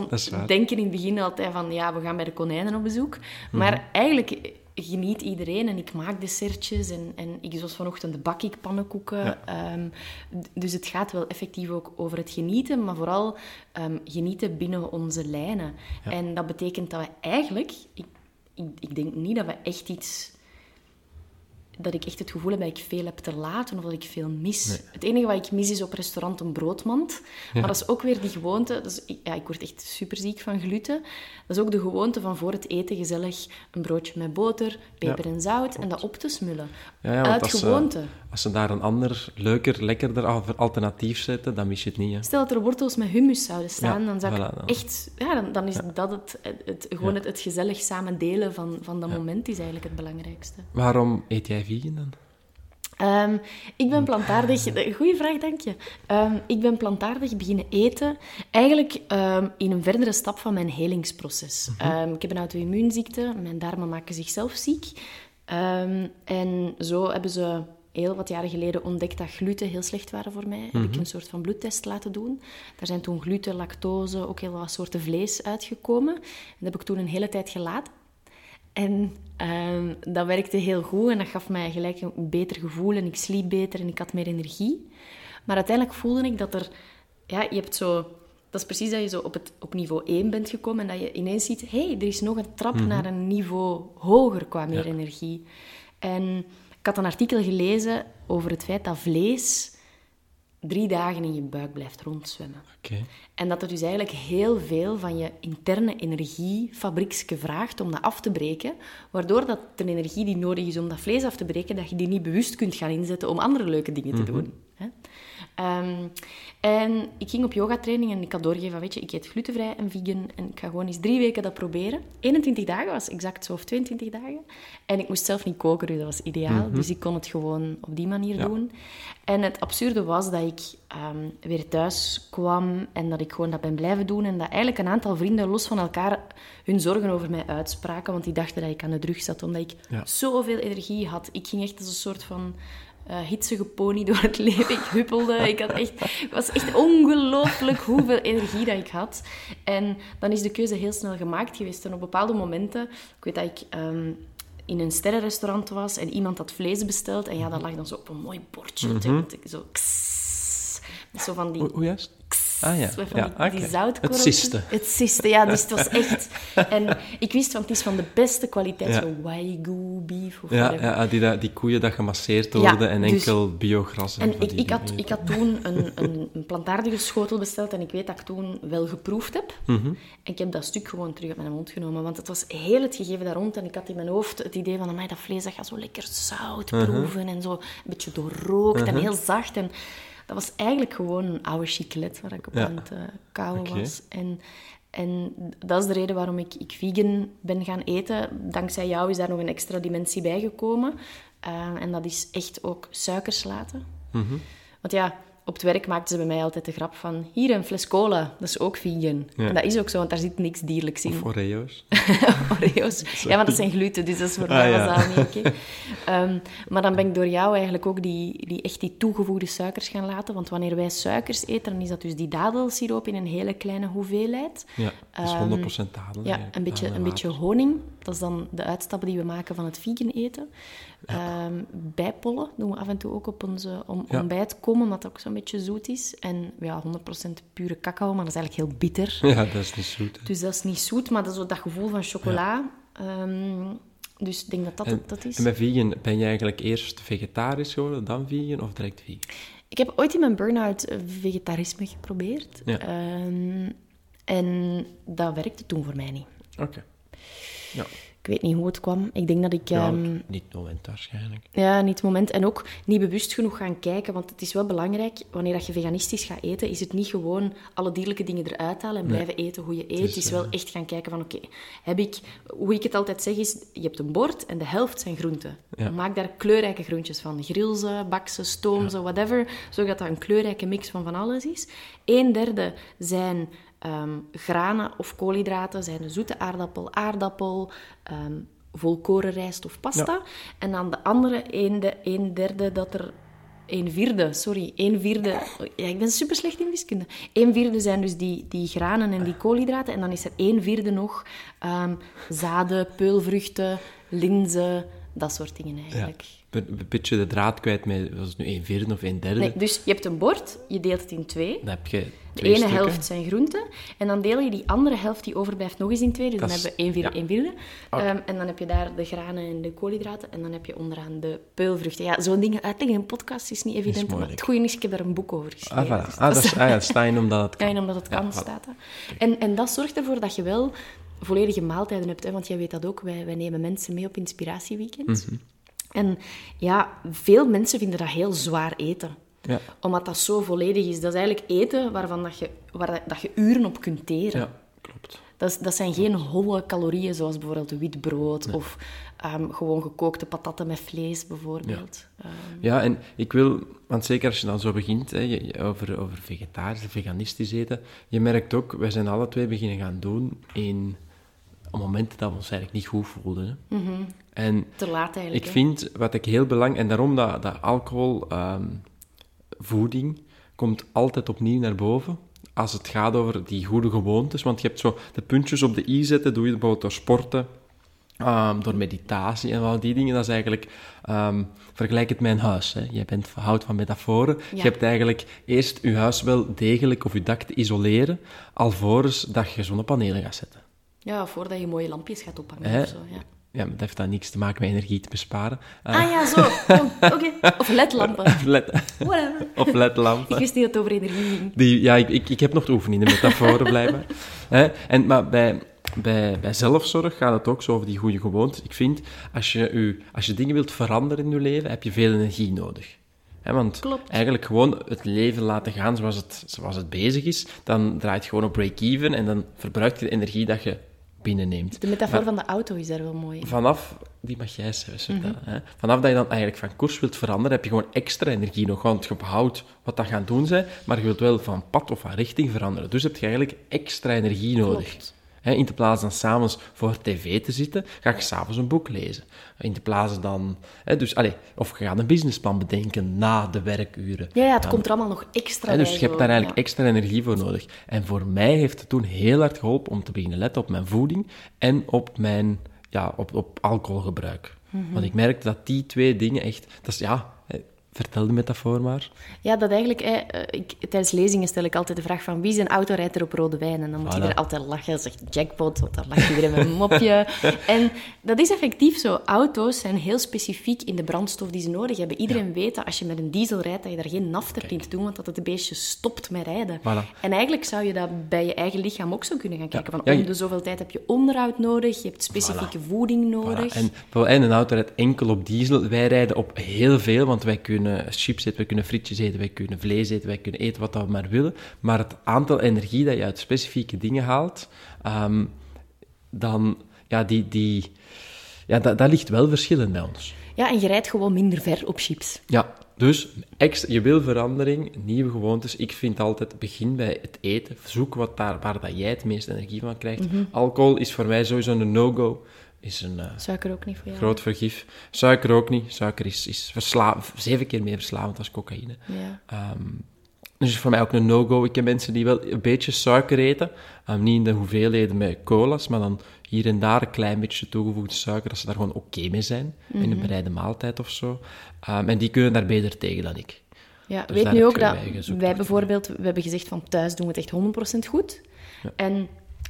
denken in het begin altijd van, ja, we gaan bij de konijnen op bezoek. Maar eigenlijk geniet iedereen en ik maak dessertjes en, en ik, zoals vanochtend bak ik pannenkoeken. Ja. Ehm, dus het gaat wel effectief ook over het genieten, maar vooral ehm, genieten binnen onze lijnen. En dat betekent dat we eigenlijk, ik, ik, ik denk niet dat we echt iets dat ik echt het gevoel heb dat ik veel heb te laten of dat ik veel mis. Het enige wat ik mis is op restaurant een broodmand. Maar dat is ook weer die gewoonte. Dus ik, ja, ik word echt superziek van gluten. Dat is ook de gewoonte van voor het eten gezellig een broodje met boter, peper Ja, en zout en dat op te smullen. Ja, Uit als ze- gewoonte. Als ze daar een ander, leuker, lekkerder al- alternatief zetten, dan mis je het niet. Hè. Stel dat er wortels met hummus zouden staan, dan zou ik voilà, dan. echt... Ja, dan, dan is dat het, het, het- gewoon het, het gezellig samen delen van, van dat moment is eigenlijk het belangrijkste. Waarom eet jij vegan dan? Ehm, ik ben plantaardig... Goeie vraag, dank je. Ehm, ik ben plantaardig beginnen eten eigenlijk ehm, in een verdere stap van mijn helingsproces. Ehm, ik heb een auto-immuunziekte. Mijn darmen maken zichzelf ziek. En zo hebben ze heel wat jaren geleden ontdekt dat gluten heel slecht waren voor mij. Heb ik een soort van bloedtest laten doen. Daar zijn toen gluten, lactose, ook heel wat soorten vlees uitgekomen. En dat heb ik toen een hele tijd gelaten. En ehm, dat werkte heel goed en dat gaf mij gelijk een beter gevoel en ik sliep beter en ik had meer energie. Maar uiteindelijk voelde ik dat er... Ja, je hebt zo... Dat is precies dat je zo op, het, op niveau 1 bent gekomen en dat je ineens ziet... Hé, hey, er is nog een trap naar een niveau hoger qua meer energie. En ik had een artikel gelezen over het feit dat vlees drie dagen in je buik blijft rondzwemmen. Oké. En dat er dus eigenlijk heel veel van je interne energiefabriekske vraagt om dat af te breken, waardoor dat de energie die nodig is om dat vlees af te breken, dat je die niet bewust kunt gaan inzetten om andere leuke dingen te doen. Hè? Ehm, en ik ging op yogatraining en ik had doorgegeven weet je, ik eet glutenvrij en vegan en ik ga gewoon eens drie weken dat proberen. 21 dagen was exact zo, of 22 dagen. En ik moest zelf niet koken, dus dat was ideaal. Dus ik kon het gewoon op die manier Ja. doen. En het absurde was dat ik ehm, weer thuis kwam en dat ik gewoon dat ben blijven doen. En dat eigenlijk een aantal vrienden los van elkaar hun zorgen over mij uitspraken. Want die dachten dat ik aan de drug zat, omdat ik Ja. zoveel energie had. Ik ging echt als een soort van eh hitsige pony door het leven. Ik huppelde. Ik had echt, het was echt ongelooflijk hoeveel energie dat ik had. En dan is de keuze heel snel gemaakt geweest. En op bepaalde momenten, ik weet dat ik ehm, in een sterrenrestaurant was en iemand had vlees besteld. En ja, dat lag dan zo op een mooi bordje. Zo kss, met zo van die Hoe, hoe juist? Ah ja, van ja die, Het siste. Het siste, ja. Dus het was echt... En ik wist van, het is van de beste kwaliteit. Ja. Zo wagyu beef of Ja, ja die, die koeien dat gemasseerd Ja, worden en dus- enkel biogras. En ik, had, ik had toen een, een, een plantaardige schotel besteld en ik weet dat ik toen wel geproefd heb. Mhm. En ik heb dat stuk gewoon terug uit mijn mond genomen, want het was heel het gegeven daar rond. En ik had in mijn hoofd het idee van, amai, dat vlees dat gaat zo lekker zout Mhm. proeven en zo een beetje doorrookt en heel zacht. En dat was eigenlijk gewoon een oude chiclet waar ik op aan het kauwen Oké. was. En, en dat is de reden waarom ik, ik vegan ben gaan eten. Dankzij jou is daar nog een extra dimensie bijgekomen. Eh, en dat is echt ook suikers laten. Mhm. Want ja, op het werk maakten ze bij mij altijd de grap van... Hier, een fles cola, dat is ook vegan. Ja. En dat is ook zo, want daar zit niks dierlijks in. Of Oreo's. Oreo's. Ja, maar dat zijn gluten, dus dat is voor Ah, mij ja. was dat niet oké. Ehm, maar dan ben ik door jou eigenlijk ook die, die, echt die toegevoegde suikers gaan laten. Want wanneer wij suikers eten, dan is dat dus die dadelsiroop in een hele kleine hoeveelheid. Ja, dat is Ehm, 100% dadel. Ja, een beetje, een en beetje honing. Dat is dan de uitstappen die we maken van het vegan eten. Ehm, bijpollen doen we af en toe ook op onze om, Ja. ontbijt komen, omdat dat ook zo'n beetje zoet is. En ja, 100% pure cacao, maar dat is eigenlijk heel bitter. Ja, dat is niet zoet. hè. Dus dat is niet zoet, maar dat is zo dat gevoel van chocola. Ehm, dus ik denk dat dat En, het dat is. en bij vegan, ben je eigenlijk eerst vegetarisch geworden, dan vegan of direct vegan? Ik heb ooit in mijn burn-out eh, vegetarisme geprobeerd. Ja. Ehm, en dat werkte toen voor mij niet. Oké. Ja, Ik weet niet hoe het kwam. Ik denk dat ik... ja ehm, niet het moment waarschijnlijk. Ja, niet het moment. En ook niet bewust genoeg gaan kijken. Want het is wel belangrijk, wanneer dat je veganistisch gaat eten, is het niet gewoon alle dierlijke dingen eruit halen en blijven eten hoe je eet. Het is, is, wel eh, echt gaan kijken van, oké, heb ik... Hoe ik het altijd zeg is, je hebt een bord en de helft zijn groenten. Ja. Maak daar kleurrijke groentjes van. Grill ze, bak ze, stoom ze, whatever. Zodat dat een kleurrijke mix van van alles is. Een derde zijn ehm, granen of koolhydraten. Zijn de zoete aardappel, aardappel... ehm, volkorenrijst of pasta. En dan de andere een, de, een derde dat er... Een vierde, sorry. Een vierde... Ja, ik ben super slecht in wiskunde. Een vierde zijn dus die, die granen en die koolhydraten. En dan is er één vierde nog ehm, zaden, peulvruchten, linzen, dat soort dingen eigenlijk. Een een beetje de draad kwijt met, was het nu een vierde of een derde? Nee, dus je hebt een bord, je deelt het in twee. Dan heb je De twee ene stukken. helft zijn groenten. En dan deel je die andere helft die overblijft nog eens in twee. Dus Dat dan is- hebben we één vierde, ja. één vierde. Oké. Ehm, en dan heb je daar de granen en de koolhydraten. En dan heb je onderaan de peulvruchten. Ja, zo'n dingen uitleggen in een podcast is niet evident. maar het goede is, ik heb daar een boek over geschreven. Ah, voilà. Dus ah, dat is, ah, ja, Stein omdat het kan. en omdat het kan, staat dat. En, en dat zorgt ervoor dat je wel volledige maaltijden hebt. Hè? Want jij weet dat ook, wij, wij nemen mensen mee op inspiratieweekend. Mhm. En ja, veel mensen vinden dat heel zwaar eten. Ja. Omdat dat zo volledig is. Dat is eigenlijk eten waarvan dat je, waar dat, je uren op kunt teren. Ja, klopt. Dat, is- dat zijn geen holle calorieën, zoals bijvoorbeeld wit brood of ehm, gewoon gekookte patatten met vlees, bijvoorbeeld. Ehm, Ja, en ik wil, want zeker als je dan zo begint hè, je- over, over vegetarisch veganistisch eten, je merkt ook, wij zijn alle twee beginnen gaan doen in momenten dat we ons eigenlijk niet goed voelden. Hè. En te laat eigenlijk. ik hè. vind, wat ik heel belangrijk, en daarom dat, dat alcohol, ehm, voeding, komt altijd opnieuw naar boven als het gaat over die goede gewoontes. Want je hebt zo de puntjes op de i zetten, doe je bijvoorbeeld door sporten, ehm, door meditatie en al die dingen. Dat is eigenlijk, ehm, vergelijk het met een huis. Hè. Jij bent, houdt van metaforen. Ja. Je hebt eigenlijk eerst je huis wel degelijk of je dak te isoleren, alvorens dat je zonnepanelen gaat zetten. Ja, voordat je mooie lampjes gaat ophangen Hè? of zo. Ja. Ja, maar dat heeft dan niks te maken met energie te besparen. Eh, Ah ja, zo. Oké. Of ledlampen. LED, Whatever. of ledlampen. Ik wist niet dat het over energie ging. Die, ja, ik, ik, ik heb nog te oefenen in de metaforen, blijkbaar. Hè? En, maar bij, bij, bij zelfzorg gaat het ook zo over die goede gewoontes. Ik vind, als je, u, als je dingen wilt veranderen in je leven, heb je veel energie nodig. Hè, want Klopt. eigenlijk gewoon het leven laten gaan zoals het, zoals het bezig is, dan draait je gewoon op break-even en dan verbruikt je de energie dat je binnenneemt. De metafoor van de auto is daar wel mooi. in. Vanaf, die mag jij hè? vanaf dat je dan eigenlijk van koers wilt veranderen, heb je gewoon extra energie nog, want je behoudt wat dat gaan doen zijn, maar je wilt wel van pad of van richting veranderen. Dus heb je eigenlijk extra energie nodig. Hè, in de plaats dan s'avonds voor tv te zitten, ga je s'avonds een boek lezen. In de plaats dan... Hè, dus, allez, of je gaat een businessplan bedenken na de werkuren. Ja, ja het Dan- komt er allemaal nog extra Hè, bij. dus je hebt daar eigenlijk Ja. extra energie voor nodig. En voor mij heeft het toen heel hard geholpen om te beginnen letten op mijn voeding en op mijn ja, op, op alcoholgebruik. Mhm. Want ik merkte dat die twee dingen echt... Dat is, ja, vertel de metafoor maar. Ja, dat eigenlijk... hè, eh, ik, tijdens lezingen stel ik altijd de vraag van wie zijn auto rijdt er op rode wijn? En dan moet Voilà. iedereen altijd lachen. Zegt jackpot, want dan lacht iedereen met een mopje. en dat is effectief zo. Auto's zijn heel specifiek in de brandstof die ze nodig hebben. Iedereen weet dat als je met een diesel rijdt, dat je daar geen naft hebt in te doen, want dat het een beestje stopt met rijden. Voilà. En eigenlijk zou je dat bij je eigen lichaam ook zo kunnen gaan kijken. Van, Ja, om je- de zoveel tijd heb je onderhoud nodig, je hebt specifieke voeding nodig. En, en een auto rijdt enkel op diesel. Wij rijden op heel veel, want wij kunnen chips eten, wij kunnen frietjes eten, wij kunnen vlees eten, wij kunnen eten wat we maar willen. Maar het aantal energie dat je uit specifieke dingen haalt, ehm, dan, ja, die, die, ja dat, dat ligt wel verschillend bij ons. Ja, en je rijdt gewoon minder ver op chips. Ja, dus extra, je wil verandering, nieuwe gewoontes. Ik vind altijd, begin bij het eten. Zoek wat daar, waar dat jij het meeste energie van krijgt. Alcohol is voor mij sowieso een no-go. Is een eh, Suiker ook niet voor jou. groot vergif. Suiker ook niet. Suiker is, is zeven keer meer verslavend als cocaïne. Ja. Ehm, dus is voor mij ook een no-go. Ik ken mensen die wel een beetje suiker eten. Ehm, niet in de hoeveelheden met cola's, maar dan hier en daar een klein beetje toegevoegde suiker, dat ze daar gewoon oké mee zijn. In een bereide maaltijd of zo. Ehm, en die kunnen daar beter tegen dan ik. Ja, Dus weet nu heb ook dat wij bijvoorbeeld, we hebben gezegd van thuis doen we het echt 100% goed. En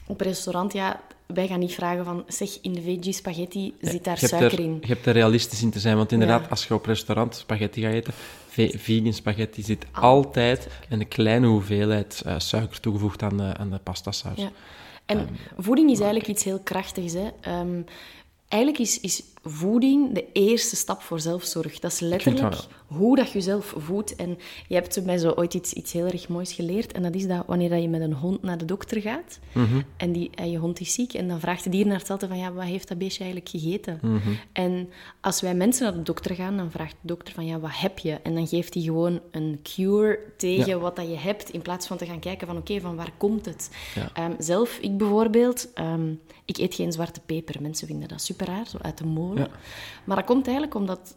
op restaurant, ja, wij gaan niet vragen van, zeg, in de veggie spaghetti zit daar suiker er, in. Je hebt er realistisch in te zijn, want inderdaad, Ja. als je op restaurant spaghetti gaat eten, ve- vegan spaghetti zit altijd een kleine hoeveelheid eh, suiker toegevoegd aan de, aan de pastasaus. Ja. En voeding is eigenlijk iets heel krachtigs. Hè. Ehm, eigenlijk is, is voeding de eerste stap voor zelfzorg. Dat is letterlijk hoe dat je jezelf voedt. En je hebt mij zo ooit iets, iets heel erg moois geleerd. En dat is dat wanneer dat je met een hond naar de dokter gaat en, die, en je hond is ziek, en dan vraagt de dierenarts altijd van ja, wat heeft dat beestje eigenlijk gegeten? En als wij mensen naar de dokter gaan, dan vraagt de dokter van ja, wat heb je? En dan geeft hij gewoon een cure tegen Ja. wat dat je hebt, in plaats van te gaan kijken van oké, van waar komt het? Ja. Ehm, zelf, ik bijvoorbeeld, ehm, ik eet geen zwarte peper. Mensen vinden dat super raar, zo uit de molen. Ja. Maar dat komt eigenlijk omdat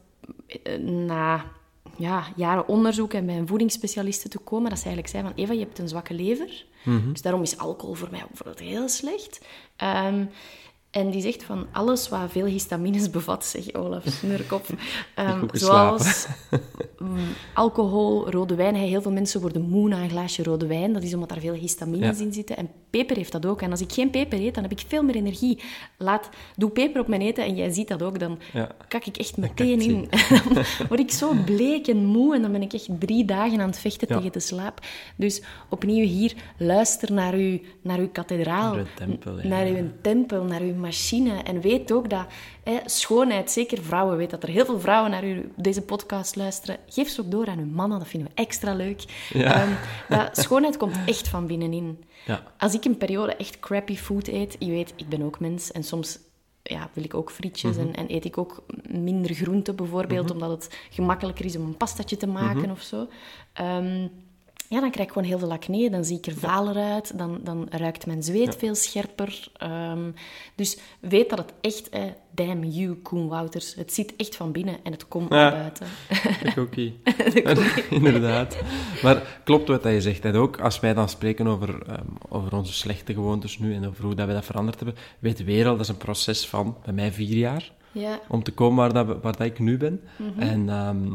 eh, na ja, jaren onderzoek en bij een voedingsspecialiste te komen, dat ze eigenlijk zei van Eva, je hebt een zwakke lever. Dus daarom is alcohol voor mij bijvoorbeeld heel slecht. Ehm, En die zegt van alles wat veel histamines bevat, zegt Olaf Snurkop. Um, zoals mm, alcohol, rode wijn. Heel veel mensen worden moe na een glaasje rode wijn. Dat is omdat daar veel histamines Ja. in zitten. En peper heeft dat ook. En als ik geen peper eet, dan heb ik veel meer energie. Laat, doe peper op mijn eten en jij ziet dat ook. Dan Ja. kak ik echt meteen in. dan word ik zo bleek en moe. En dan ben ik echt drie dagen aan het vechten Ja. tegen de slaap. Dus opnieuw hier, luister naar uw, naar uw kathedraal. Naar uw tempel, ja. Naar uw tempel, naar uw machine. En weet ook dat hè, schoonheid, zeker vrouwen, weet dat er heel veel vrouwen naar uw, deze podcast luisteren. Geef ze ook door aan uw mannen, dat vinden we extra leuk. Ja. Ehm, dat schoonheid komt echt van binnenin. Ja. Als ik een periode echt crappy food eet, je weet, ik ben ook mens en soms ja, wil ik ook frietjes Mhm. en, en eet ik ook minder groente bijvoorbeeld, omdat het gemakkelijker is om een pastatje te maken Mhm. of zo. Ehm, ja, dan krijg ik gewoon heel veel acne, dan zie ik er valer uit, dan, dan ruikt mijn zweet veel scherper. Ehm, dus weet dat het echt, eh, damn you, Koen Wouters, het zit echt van binnen en het komt naar buiten. De cookie. Inderdaad. Maar klopt wat je zegt. En ook als wij dan spreken over, ehm, over onze slechte gewoontes nu en over hoe dat we dat veranderd hebben, weet weer al, dat is een proces van, bij mij vier jaar, Ja, om te komen waar, dat, waar dat ik nu ben. Mhm. En ehm,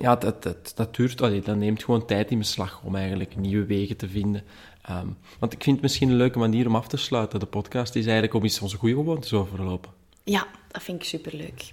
ja, dat, dat, dat, duurt, allee, dat neemt gewoon tijd in beslag om eigenlijk nieuwe wegen te vinden. Ehm, want ik vind het misschien een leuke manier om af te sluiten. De podcast is eigenlijk om eens onze goede gewoontes overlopen. ja dat vind ik superleuk.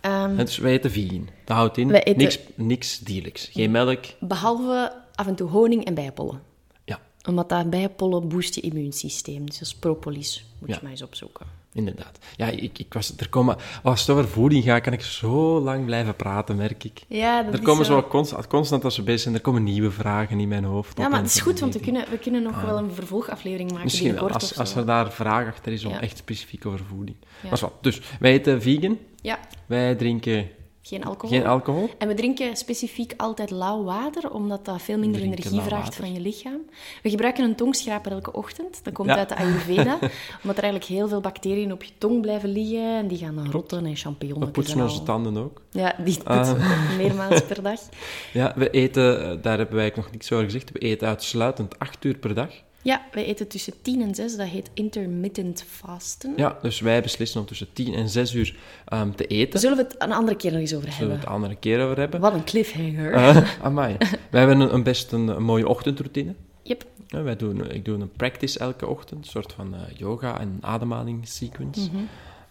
Ehm, En dus wij eten vegan. Dat houdt in eten- niks, niks dierlijks. Geen melk. Behalve af en toe honing en bijenpollen. Ja, Omdat dat bijenpollen boost je immuunsysteem. Dus dat is propolis. Moet Ja. je maar eens opzoeken. Inderdaad. Ja, ik, ik was, er komen, als het over voeding gaat, kan ik zo lang blijven praten, merk ik. Ja, dat Er komen zo. zo constant, constant als we bezig zijn, er komen nieuwe vragen in mijn hoofd. Ja, maar het is goed, want we kunnen, we kunnen nog wel een vervolgaflevering maken. Misschien wel, als, als er daar vraag achter is om Ja. echt specifiek over voeding. Ja. Maar wat, dus, wij eten vegan, Ja, wij drinken geen alcohol. geen alcohol. En we drinken specifiek altijd lauw water, omdat dat veel minder Drinken energie vraagt water. van je lichaam. We gebruiken een tongschraper elke ochtend. Dat komt Ja. uit de Ayurveda. omdat er eigenlijk heel veel bacteriën op je tong blijven liggen. En die gaan dan rotten en champignons. We poetsen onze tanden ook. Ja, die poetsen Ah. we ook meermaals per dag. Ja, we eten, eh, daar hebben wij nog niks over gezegd, we eten uitsluitend acht uur per dag. Ja, wij eten tussen 10 en 6. Dat heet intermittent fasten. Ja, dus wij beslissen om tussen 10 en 6 uur ehm, te eten. Zullen we het een andere keer nog eens over Zullen we hebben? het een andere keer over hebben? Wat een cliffhanger. Uh, amai. Wij hebben een, een best een, een mooie ochtendroutine. Yep. Ja, wij doen, ik doe een practice elke ochtend, een soort van eh, yoga en ademhalingssequence.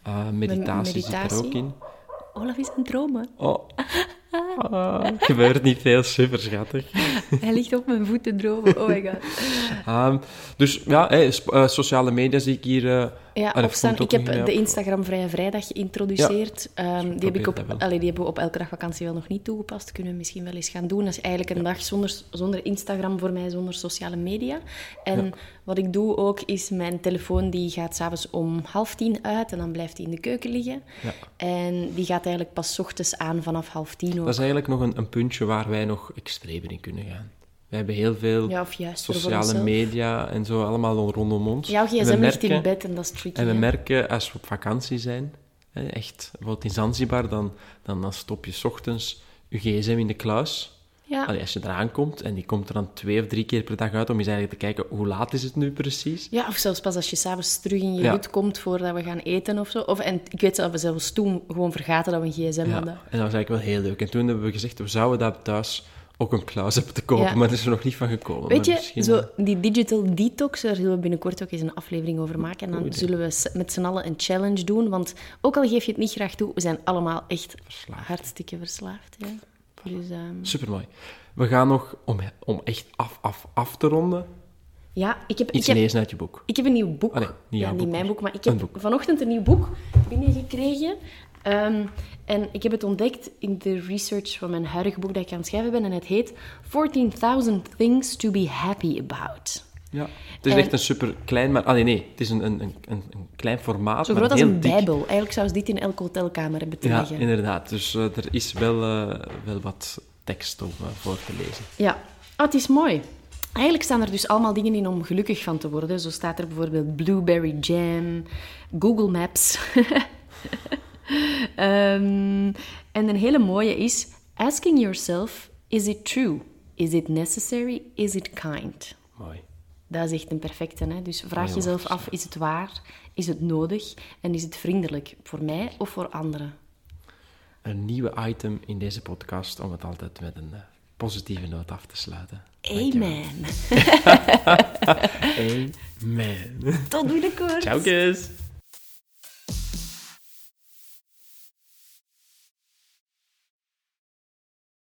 Uh, meditatie, zit er meditatie? ook in. Olaf is aan het dromen. Oh. Ah, gebeurt niet veel, super schattig. Hij ligt op mijn voet te dromen. Oh my god. Ehm, dus ja, hey, eh, sociale media zie ik hier. eh, Ja, opstaan. Ik heb de. Instagram Vrije Vrijdag geïntroduceerd. Ehm, die, heb ik op, allee, die hebben we op elke dag vakantie wel nog niet toegepast. Kunnen we misschien wel eens gaan doen. Dat is eigenlijk een dag zonder, zonder Instagram voor mij, zonder sociale media. En wat ik doe ook, is mijn telefoon die gaat s'avonds om half tien uit en dan blijft die in de keuken liggen. Ja. En die gaat eigenlijk pas ochtends aan vanaf half tien ook. Dat is eigenlijk nog een, een puntje waar wij nog extremer in kunnen gaan. We hebben heel veel Ja, of juist sociale media en zo allemaal rondom ons. Jouw gsm ligt in bed en dat is tricky. En we hè? merken als we op vakantie zijn, hè, echt, bijvoorbeeld in Zanzibar, dan, dan, dan stop je 's ochtends je gsm in de kluis. Ja. Allee, als je eraan komt, en die komt er dan twee of drie keer per dag uit om eens eigenlijk te kijken hoe laat is het nu precies. Ja, of zelfs pas als je s'avonds terug in je Ja. hut komt voordat we gaan eten of zo. Of, en ik weet dat we zelfs toen gewoon vergaten dat we een gsm Ja, hadden. en dat was eigenlijk wel heel leuk. En toen hebben we gezegd, we zouden dat thuis ook een kluis hebben te kopen, Ja. maar dat is er nog niet van gekomen. Weet je, misschien, zo, die digital detox, daar zullen we binnenkort ook eens een aflevering over maken. En dan zullen we met z'n allen een challenge doen. Want ook al geef je het niet graag toe, we zijn allemaal echt Verslaafd. hartstikke verslaafd. Ja. Dus ehm, Supermooi. We gaan nog, om, om echt af, af, af te ronden, ja, ik heb, ik iets heb, lezen uit je boek. Ik heb een nieuw boek. Ah, nee, niet ja, jouw niet boek, mijn boek, maar ik heb boek. vanochtend een nieuw boek binnengekregen. Ehm, en ik heb het ontdekt in de research van mijn huidige boek dat ik aan het schrijven ben. En het heet 14.000 Things to be Happy About. Ja. Het is En- echt een super klein, maar... Ah, nee, nee. Het is een, een, een, een klein formaat, Zo groot als een dik. bijbel. Eigenlijk zou ze dit in elke hotelkamer hebben te Ja, liggen. inderdaad. Dus eh, er is wel, eh, wel wat tekst om eh, voor te lezen. Ja, Ah, het is mooi. Eigenlijk staan er dus allemaal dingen in om gelukkig van te worden. Zo staat er bijvoorbeeld Blueberry Jam, Google Maps. Ehm, en een hele mooie is... Asking yourself, is it true? Is it necessary? Is it kind? Mooi. Dat is echt een perfecte. Hè? Dus vraag jezelf af, is het waar? Is het nodig? En is het vriendelijk voor mij of voor anderen? Een nieuwe item in deze podcast om het altijd met een eh, positieve noot af te sluiten. Amen. Amen. Tot binnenkort. Ciao, kus.